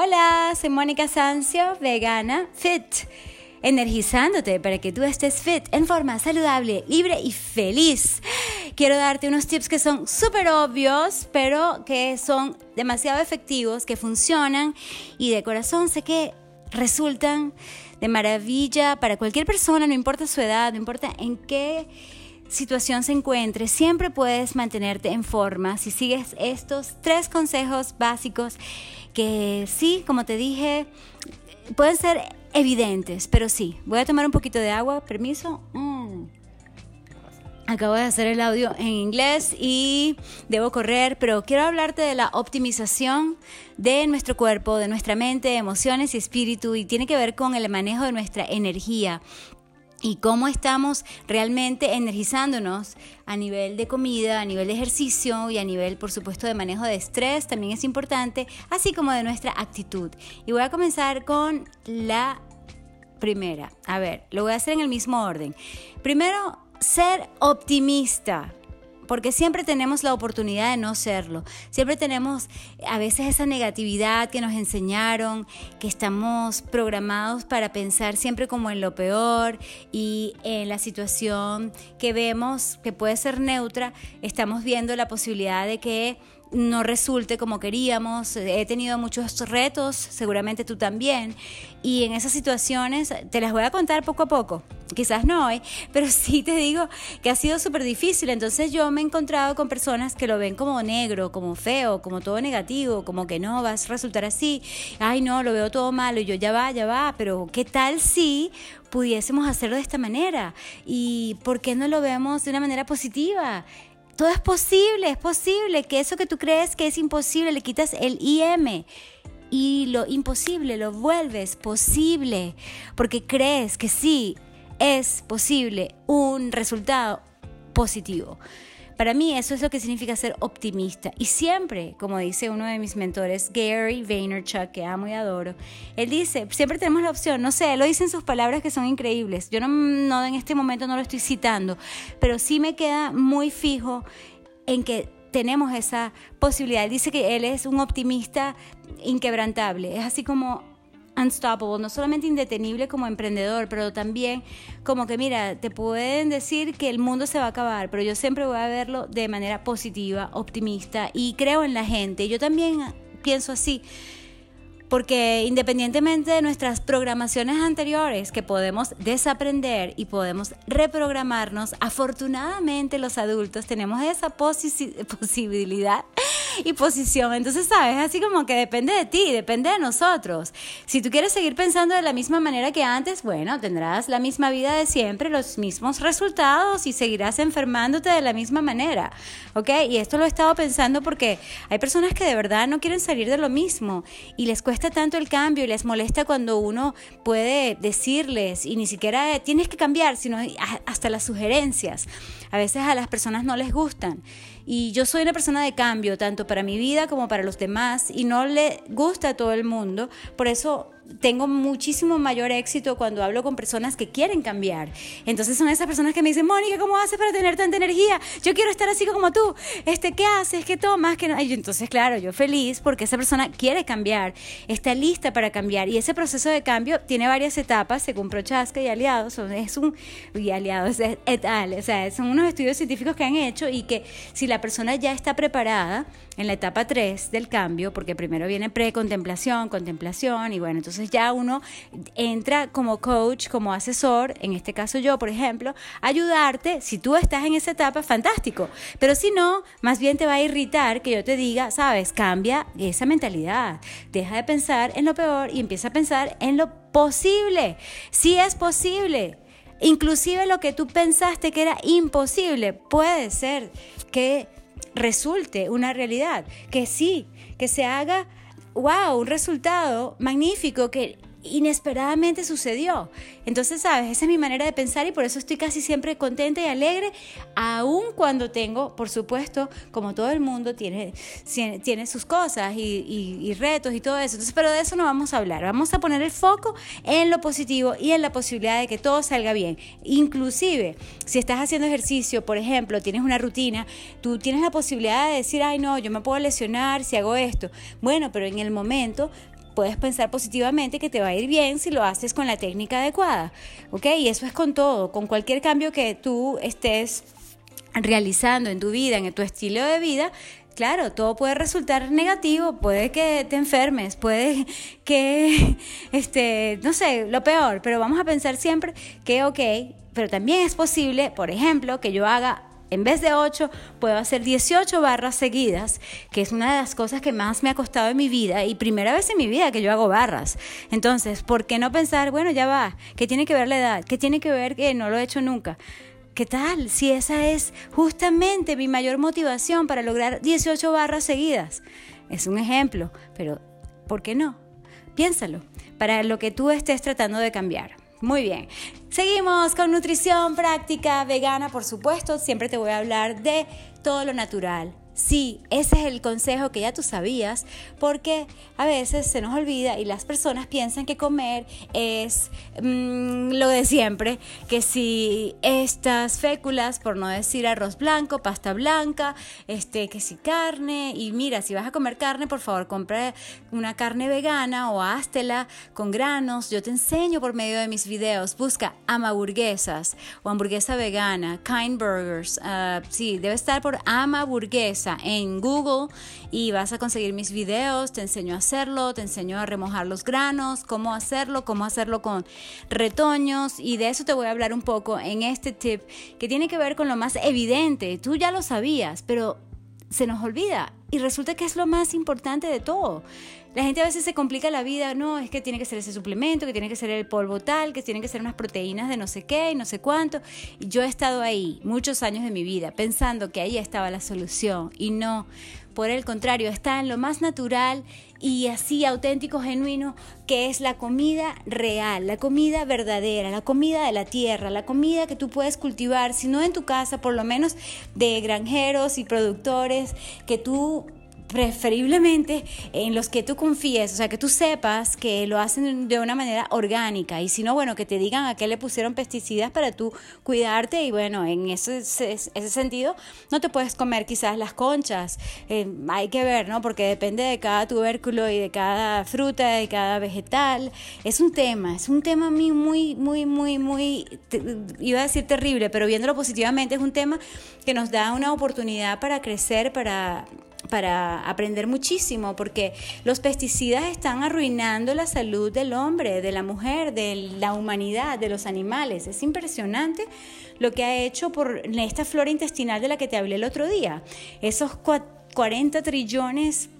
Hola, soy Mónica Sancio, vegana, fit, energizándote para que tú estés fit en forma saludable, libre y feliz. Quiero darte unos tips que son súper obvios, pero que son demasiado efectivos, que funcionan y de corazón sé que resultan de maravilla para cualquier persona, no importa su edad, no importa en qué situación se encuentre, siempre puedes mantenerte en forma si sigues estos tres consejos básicos que sí, como te dije, pueden ser evidentes, pero sí. Voy a tomar un poquito de agua, permiso. Mm. Acabo de hacer el audio en inglés y debo correr, pero quiero hablarte de la optimización de nuestro cuerpo, de nuestra mente, emociones y espíritu y tiene que ver con el manejo de nuestra energía y cómo estamos realmente energizándonos a nivel de comida, a nivel de ejercicio y a nivel, por supuesto, de manejo de estrés, también es importante, así como de nuestra actitud. Y voy a comenzar con la primera. A ver, lo voy a hacer en el mismo orden. Primero, ser optimista porque siempre tenemos la oportunidad de no serlo. Siempre tenemos a veces esa negatividad que nos enseñaron, que estamos programados para pensar siempre como en lo peor y en la situación que vemos que puede ser neutra, estamos viendo la posibilidad de que no resulte como queríamos. He tenido muchos retos, seguramente tú también. Y en esas situaciones te las voy a contar poco a poco. Quizás no hoy, pero sí te digo que ha sido súper difícil. Entonces yo me he encontrado con personas que lo ven como negro, como feo, como todo negativo, como que no, vas a resultar así. Ay, no, lo veo todo malo. Y yo ya va, ya va. Pero ¿qué tal si pudiésemos hacerlo de esta manera? ¿Y por qué no lo vemos de una manera positiva? Todo es posible, es posible que eso que tú crees que es imposible le quitas el IM y lo imposible lo vuelves posible porque crees que sí es posible un resultado positivo. Para mí eso es lo que significa ser optimista. Y siempre, como dice uno de mis mentores, Gary Vaynerchuk, que amo y adoro, él dice, siempre tenemos la opción, no sé, lo dice en sus palabras que son increíbles. Yo no, no en este momento no lo estoy citando, pero sí me queda muy fijo en que tenemos esa posibilidad. Él dice que él es un optimista inquebrantable. Es así como unstoppable, no solamente indetenible como emprendedor, pero también como que, mira, te pueden decir que el mundo se va a acabar, pero yo siempre voy a verlo de manera positiva, optimista y creo en la gente. Yo también pienso así porque independientemente de nuestras programaciones anteriores que podemos desaprender y podemos reprogramarnos, afortunadamente los adultos tenemos esa posibilidad y posición. Entonces, sabes, así como que depende de ti, depende de nosotros. Si tú quieres seguir pensando de la misma manera que antes, bueno, tendrás la misma vida de siempre, los mismos resultados y seguirás enfermándote de la misma manera. ¿Ok? Y esto lo he estado pensando porque hay personas que de verdad no quieren salir de lo mismo y les cuesta tanto el cambio y les molesta cuando uno puede decirles y ni siquiera tienes que cambiar, sino hasta las sugerencias. A veces a las personas no les gustan. Y yo soy una persona de cambio, tanto para mi vida como para los demás, y no le gusta a todo el mundo. Por eso tengo muchísimo mayor éxito cuando hablo con personas que quieren cambiar. Entonces son esas personas que me dicen, Mónica, ¿cómo haces para tener tanta energía? Yo quiero estar así como tú. Este, ¿Qué haces? ¿Qué tomas? ¿Qué no? Y entonces, claro, yo feliz porque esa persona quiere cambiar, está lista para cambiar. Y ese proceso de cambio tiene varias etapas, según Prochaska y aliados. Es un, y aliados, et al. O sea, son unos estudios científicos que han hecho y que si la persona ya está preparada en la etapa 3 del cambio, porque primero viene pre-contemplación, contemplación, y bueno, entonces ya uno entra como coach, como asesor, en este caso yo, por ejemplo, ayudarte. Si tú estás en esa etapa, fantástico. Pero si no, más bien te va a irritar que yo te diga, sabes, cambia esa mentalidad. Deja de pensar en lo peor y empieza a pensar en lo posible. Si es posible. Inclusive lo que tú pensaste que era imposible, puede ser que resulte una realidad, que sí, que se haga wow, un resultado magnífico que inesperadamente sucedió. Entonces, sabes, esa es mi manera de pensar y por eso estoy casi siempre contenta y alegre, aun cuando tengo, por supuesto, como todo el mundo, tiene, tiene sus cosas y, retos y todo eso. Entonces, pero de eso no vamos a hablar. Vamos a poner el foco en lo positivo y en la posibilidad de que todo salga bien. Inclusive, si estás haciendo ejercicio, por ejemplo, tienes una rutina, tú tienes la posibilidad de decir, ay no, yo me puedo lesionar si hago esto. Bueno, pero en el momento puedes pensar positivamente que te va a ir bien si lo haces con la técnica adecuada. ¿Ok? Y eso es con todo, con cualquier cambio que tú estés realizando en tu vida, en tu estilo de vida, claro, todo puede resultar negativo, puede que te enfermes, puede que, este, no sé, lo peor, pero vamos a pensar siempre que, ok, pero también es posible, por ejemplo, que yo haga en vez de 8, puedo hacer 18 barras seguidas, que es una de las cosas que más me ha costado en mi vida y primera vez en mi vida que yo hago barras. Entonces, ¿por qué no pensar, bueno, ya va, ¿qué tiene que ver la edad? ¿Qué tiene que ver que no lo he hecho nunca? ¿Qué tal? Si esa es justamente mi mayor motivación para lograr 18 barras seguidas. Es un ejemplo, pero ¿por qué no? Piénsalo, para lo que tú estés tratando de cambiar. Muy bien. Seguimos con nutrición práctica vegana, por supuesto. Siempre te voy a hablar de todo lo natural, Sí, ese es el consejo que ya tú sabías, porque a veces se nos olvida y las personas piensan que comer es mm, lo de siempre, que si estas féculas, por no decir arroz blanco, pasta blanca, este, que si carne, y mira, si vas a comer carne, por favor, compra una carne vegana o háztela con granos. Yo te enseño por medio de mis videos, busca amaburguesas o hamburguesa vegana, kind burgers, uh, sí, debe estar por amaburguesa en Google y vas a conseguir mis videos, te enseño a hacerlo, te enseño a remojar los granos, cómo hacerlo, cómo hacerlo con retoños y de eso te voy a hablar un poco en este tip que tiene que ver con lo más evidente. Tú ya lo sabías, pero se nos olvida y resulta que es lo más importante de todo. La gente a veces se complica la vida, no, es que tiene que ser ese suplemento, que tiene que ser el polvo tal, que tienen que ser unas proteínas de no sé qué y no sé cuánto. Y yo he estado ahí muchos años de mi vida pensando que ahí estaba la solución y no, por el contrario, está en lo más natural y así auténtico, genuino, que es la comida real, la comida verdadera, la comida de la tierra, la comida que tú puedes cultivar, si no en tu casa, por lo menos de granjeros y productores que tú preferiblemente en los que tú confíes, o sea, que tú sepas que lo hacen de una manera orgánica. Y si no, bueno, que te digan a qué le pusieron pesticidas para tú cuidarte y bueno, en ese, ese, sentido no te puedes comer quizás las conchas, eh, hay que ver, ¿no? Porque depende de cada tubérculo y de cada fruta, de cada vegetal, es un tema, es un tema muy, muy, muy, muy, muy, iba a decir terrible, pero viéndolo positivamente es un tema que nos da una oportunidad para crecer, para para aprender muchísimo, porque los pesticidas están arruinando la salud del hombre, de la mujer, de la humanidad, de los animales. Es impresionante lo que ha hecho por esta flora intestinal de la que te hablé el otro día. Esos 40 trillones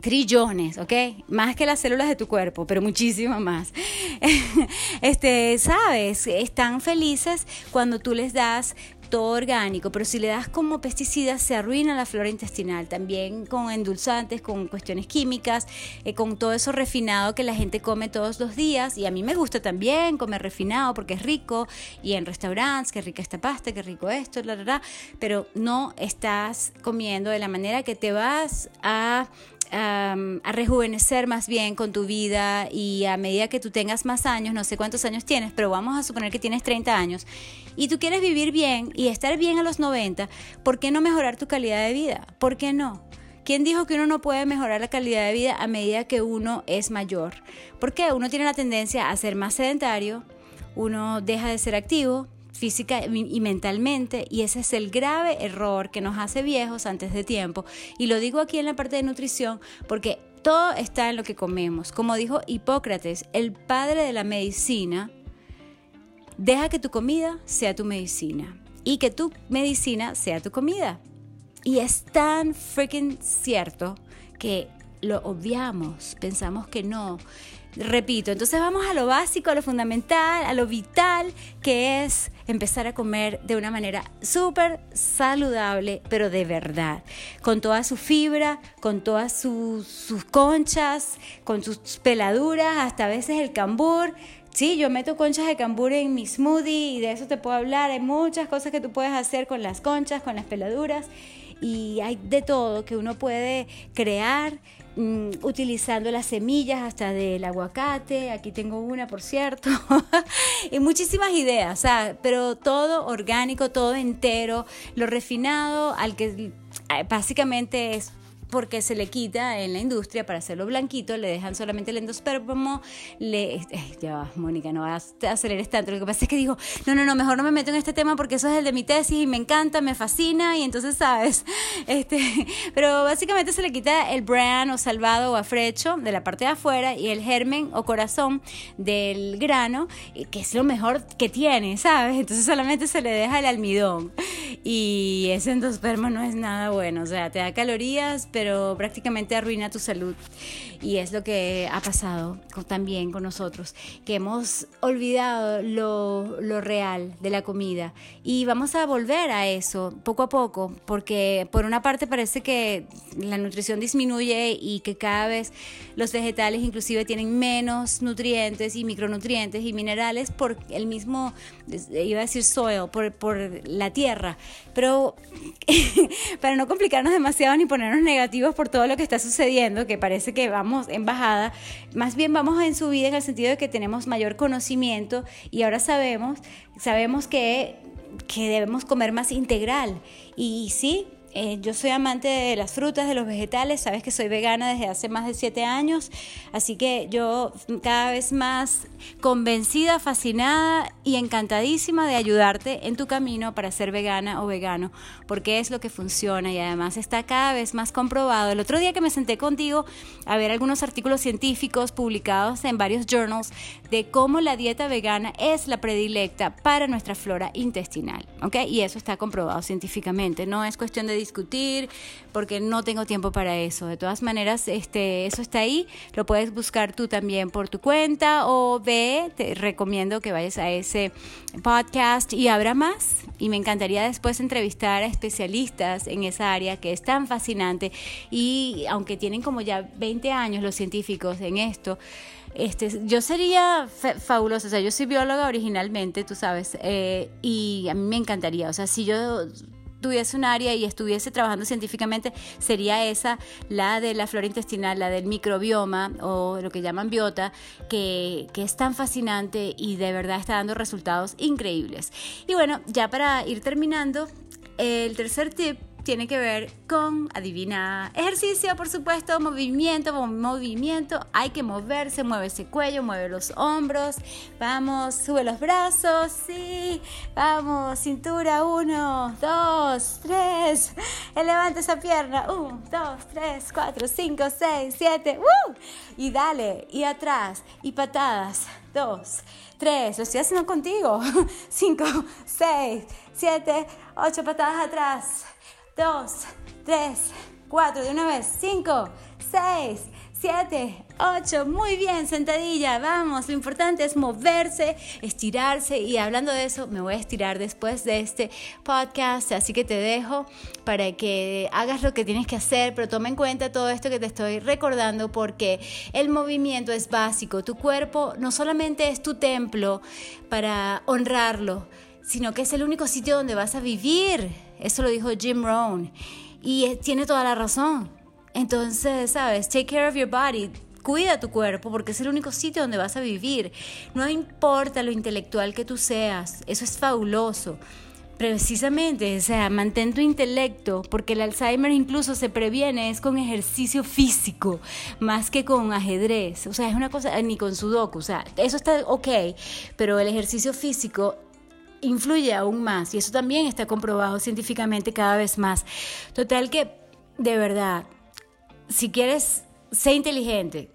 trillones, ¿ok? Más que las células de tu cuerpo, pero muchísimo más. este, sabes, están felices cuando tú les das todo orgánico, pero si le das como pesticidas se arruina la flora intestinal, también con endulzantes, con cuestiones químicas, eh, con todo eso refinado que la gente come todos los días y a mí me gusta también comer refinado porque es rico y en restaurantes, qué rica esta pasta, qué rico esto, la, la, pero no estás comiendo de la manera que te vas a a rejuvenecer más bien con tu vida y a medida que tú tengas más años, no sé cuántos años tienes, pero vamos a suponer que tienes 30 años y tú quieres vivir bien y estar bien a los 90, ¿por qué no mejorar tu calidad de vida? ¿Por qué no? ¿Quién dijo que uno no puede mejorar la calidad de vida a medida que uno es mayor? Porque uno tiene la tendencia a ser más sedentario, uno deja de ser activo, física y mentalmente y ese es el grave error que nos hace viejos antes de tiempo. Y lo digo aquí en la parte de nutrición porque todo está en lo que comemos. Como dijo Hipócrates el padre de la medicina deja que tu comida sea tu medicina y que tu medicina sea tu comida. Y es tan freaking cierto que lo obviamos pensamos que no Repito, entonces vamos a lo básico, a lo fundamental, a lo vital, que es empezar a comer de una manera súper saludable, pero de verdad, con toda su fibra, con todas sus, sus conchas, con sus peladuras, hasta a veces el cambur. Sí, yo meto conchas de cambur en mi smoothie y de eso te puedo hablar. Hay muchas cosas que tú puedes hacer con las conchas, con las peladuras. Y hay de todo que uno puede crear mm, utilizando las semillas hasta del aguacate, aquí tengo una por cierto, y muchísimas ideas, pero todo orgánico, todo entero, lo refinado, al que eh, básicamente es porque se le quita en la industria para hacerlo blanquito, le dejan solamente el endospermo, le... Eh, ya Mónica, no vas a acelerar tanto, lo que pasa es que digo, no, no, no, mejor no me meto en este tema porque eso es el de mi tesis y me encanta, me fascina y entonces, ¿sabes? Este, pero básicamente se le quita el bran o salvado o afrecho de la parte de afuera y el germen o corazón del grano, que es lo mejor que tiene, ¿sabes? Entonces solamente se le deja el almidón y ese endospermo no es nada bueno, o sea, te da calorías, pero prácticamente arruina tu salud. Y es lo que ha pasado también con nosotros, que hemos olvidado lo, lo real de la comida y vamos a volver a eso poco a poco, porque por una parte parece que la nutrición disminuye y que cada vez los vegetales inclusive tienen menos nutrientes y micronutrientes y minerales por el mismo, iba a decir soil, por, por la tierra. Pero para no complicarnos demasiado ni ponernos negativos por todo lo que está sucediendo, que parece que vamos en bajada, más bien vamos en subida en el sentido de que tenemos mayor conocimiento y ahora sabemos, sabemos que, que debemos comer más integral. Y sí, eh, yo soy amante de las frutas, de los vegetales, sabes que soy vegana desde hace más de siete años, así que yo cada vez más convencida, fascinada y encantadísima de ayudarte en tu camino para ser vegana o vegano, porque es lo que funciona y además está cada vez más comprobado. El otro día que me senté contigo a ver algunos artículos científicos publicados en varios journals de cómo la dieta vegana es la predilecta para nuestra flora intestinal, ¿ok? Y eso está comprobado científicamente, no es cuestión de discutir, porque no tengo tiempo para eso. De todas maneras, este, eso está ahí, lo puedes buscar tú también por tu cuenta o ve, te recomiendo que vayas a ese podcast y habrá más. Y me encantaría después entrevistar a especialistas en esa área que es tan fascinante y aunque tienen como ya 20 años los científicos en esto, este, yo sería fabulosa, o sea, yo soy bióloga originalmente, tú sabes, eh, y a mí me encantaría, o sea, si yo tuviese un área y estuviese trabajando científicamente, sería esa, la de la flora intestinal, la del microbioma o lo que llaman biota, que, que es tan fascinante y de verdad está dando resultados increíbles. Y bueno, ya para ir terminando, el tercer tip tiene que ver con, adivina, ejercicio, por supuesto, movimiento, movimiento, hay que moverse, mueve ese cuello, mueve los hombros, vamos, sube los brazos, sí, vamos, cintura, uno, dos, tres, levanta esa pierna, uno, dos, tres, cuatro, cinco, seis, siete, ¡uh! y dale, y atrás, y patadas, dos, tres, lo estoy haciendo contigo, cinco, seis, siete, ocho patadas atrás, 2, 3, 4, de una vez, 5, 6, 7, 8, muy bien, sentadilla, vamos, lo importante es moverse, estirarse. Y hablando de eso, me voy a estirar después de este podcast, así que te dejo para que hagas lo que tienes que hacer, pero toma en cuenta todo esto que te estoy recordando porque el movimiento es básico, tu cuerpo no solamente es tu templo para honrarlo, sino que es el único sitio donde vas a vivir. Eso lo dijo Jim Rohn. Y tiene toda la razón. Entonces, ¿sabes? Take care of your body. Cuida tu cuerpo porque es el único sitio donde vas a vivir. No importa lo intelectual que tú seas. Eso es fabuloso. Precisamente, o sea, mantén tu intelecto, porque el Alzheimer incluso se previene es con ejercicio físico, más que con ajedrez. O sea, es una cosa, ni con sudoku, o sea, eso está ok, pero el ejercicio físico influye aún más y eso también está comprobado científicamente cada vez más. Total que, de verdad, si quieres ser inteligente,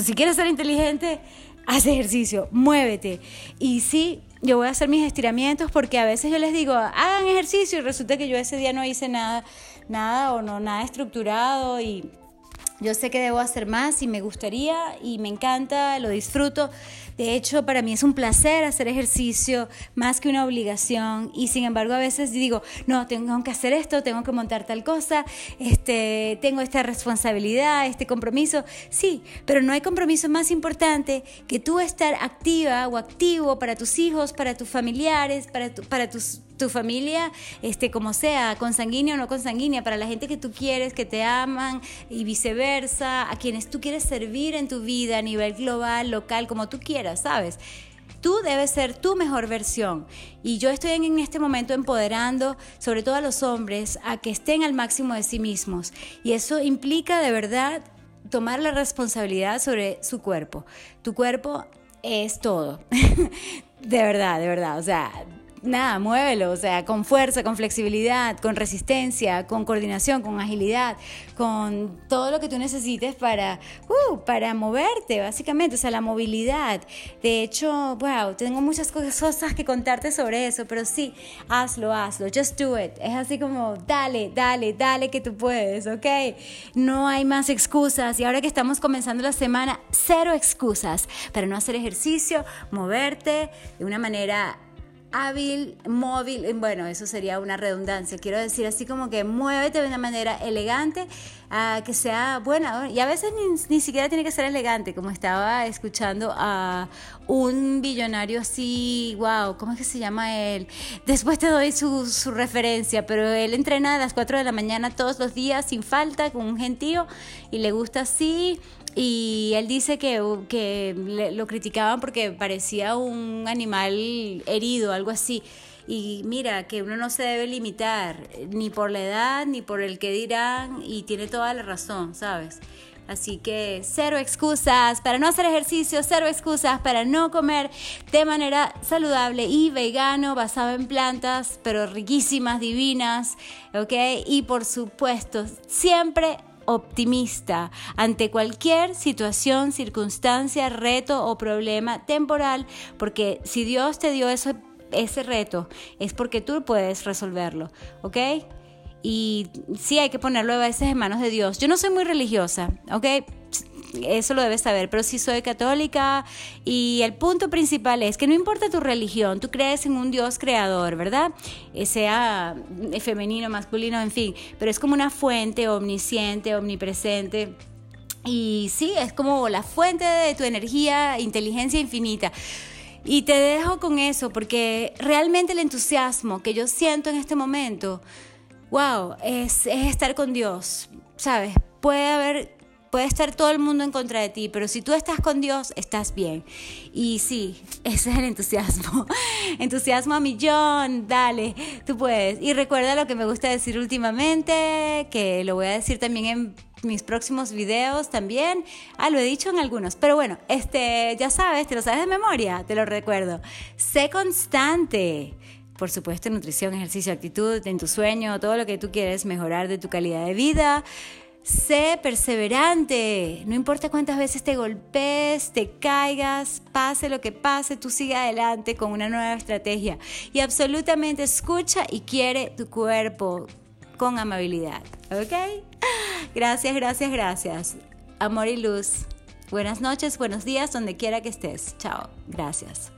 si quieres ser inteligente, haz ejercicio, muévete. Y sí, yo voy a hacer mis estiramientos porque a veces yo les digo, hagan ejercicio y resulta que yo ese día no hice nada, nada o no, nada estructurado y yo sé que debo hacer más y me gustaría y me encanta, lo disfruto. De hecho, para mí es un placer hacer ejercicio más que una obligación y sin embargo a veces digo, no, tengo que hacer esto, tengo que montar tal cosa, este, tengo esta responsabilidad, este compromiso. Sí, pero no hay compromiso más importante que tú estar activa o activo para tus hijos, para tus familiares, para, para tus tu familia, este, como sea, consanguínea o no consanguínea, para la gente que tú quieres, que te aman y viceversa, a quienes tú quieres servir en tu vida a nivel global, local, como tú quieras, ¿sabes? tú debes ser tu mejor versión. Y yo estoy en este momento empoderando, sobre todo a los hombres, a que estén al máximo de sí mismos. Y eso implica de verdad tomar la responsabilidad sobre su cuerpo. Tu cuerpo es todo. de verdad, de verdad. O sea, nada, muévelo, o sea, con fuerza, con flexibilidad, con resistencia, con coordinación, con agilidad, con todo lo que tú necesites para, uh, para moverte, básicamente, o sea, la movilidad. De hecho, wow, tengo muchas cosas que contarte sobre eso, pero sí, hazlo, hazlo, just do it. Es así como, dale, dale, dale que tú puedes, ¿ok? No hay más excusas y ahora que estamos comenzando la semana, cero excusas para no hacer ejercicio, moverte de una manera hábil, móvil, bueno, eso sería una redundancia, quiero decir así como que muévete de una manera elegante, uh, que sea buena, y a veces ni, siquiera tiene que ser elegante, como estaba escuchando a un billonario así, wow, ¿cómo es que se llama él? Después te doy su, su referencia, pero él entrena a las 4 de la mañana todos los días sin falta, con un gentío, y le gusta así, y él dice que, que lo criticaban porque parecía un animal herido, algo así. Y mira, que uno no se debe limitar ni por la edad, ni por el que dirán, y tiene toda la razón, ¿sabes? Así que cero excusas para no hacer ejercicio, cero excusas para no comer de manera saludable y vegano, basado en plantas, pero riquísimas, divinas, ¿ok? Y por supuesto, siempre optimista ante cualquier situación, circunstancia, reto o problema temporal, porque si Dios te dio eso, ese reto, es porque tú puedes resolverlo, ¿ok? Y sí hay que ponerlo a veces en manos de Dios. Yo no soy muy religiosa, ¿ok? Eso lo debes saber, pero sí soy católica y el punto principal es que no importa tu religión, tú crees en un Dios creador, ¿verdad? Eh, sea eh, femenino, masculino, en fin, pero es como una fuente omnisciente, omnipresente. Y sí, es como la fuente de tu energía, inteligencia infinita. Y te dejo con eso porque realmente el entusiasmo que yo siento en este momento, wow, es, es estar con Dios, ¿sabes? Puede haber puede estar todo el mundo en contra de ti, pero si tú estás con Dios, estás bien. Y sí, ese es el entusiasmo. entusiasmo a millón, dale, tú puedes. Y recuerda lo que me gusta decir últimamente, que lo voy a decir también en mis próximos videos también. Ah, lo he dicho en algunos, pero bueno, este, ya sabes, te lo sabes de memoria, te lo recuerdo. Sé constante por supuesto, nutrición, ejercicio, actitud, en tu sueño, todo lo que tú quieres mejorar de tu calidad de vida. Sé perseverante, no importa cuántas veces te golpees, te caigas, pase lo que pase, tú sigue adelante con una nueva estrategia y absolutamente escucha y quiere tu cuerpo con amabilidad, ¿ok? Gracias, gracias, gracias. Amor y luz. Buenas noches, buenos días, donde quiera que estés. Chao, gracias.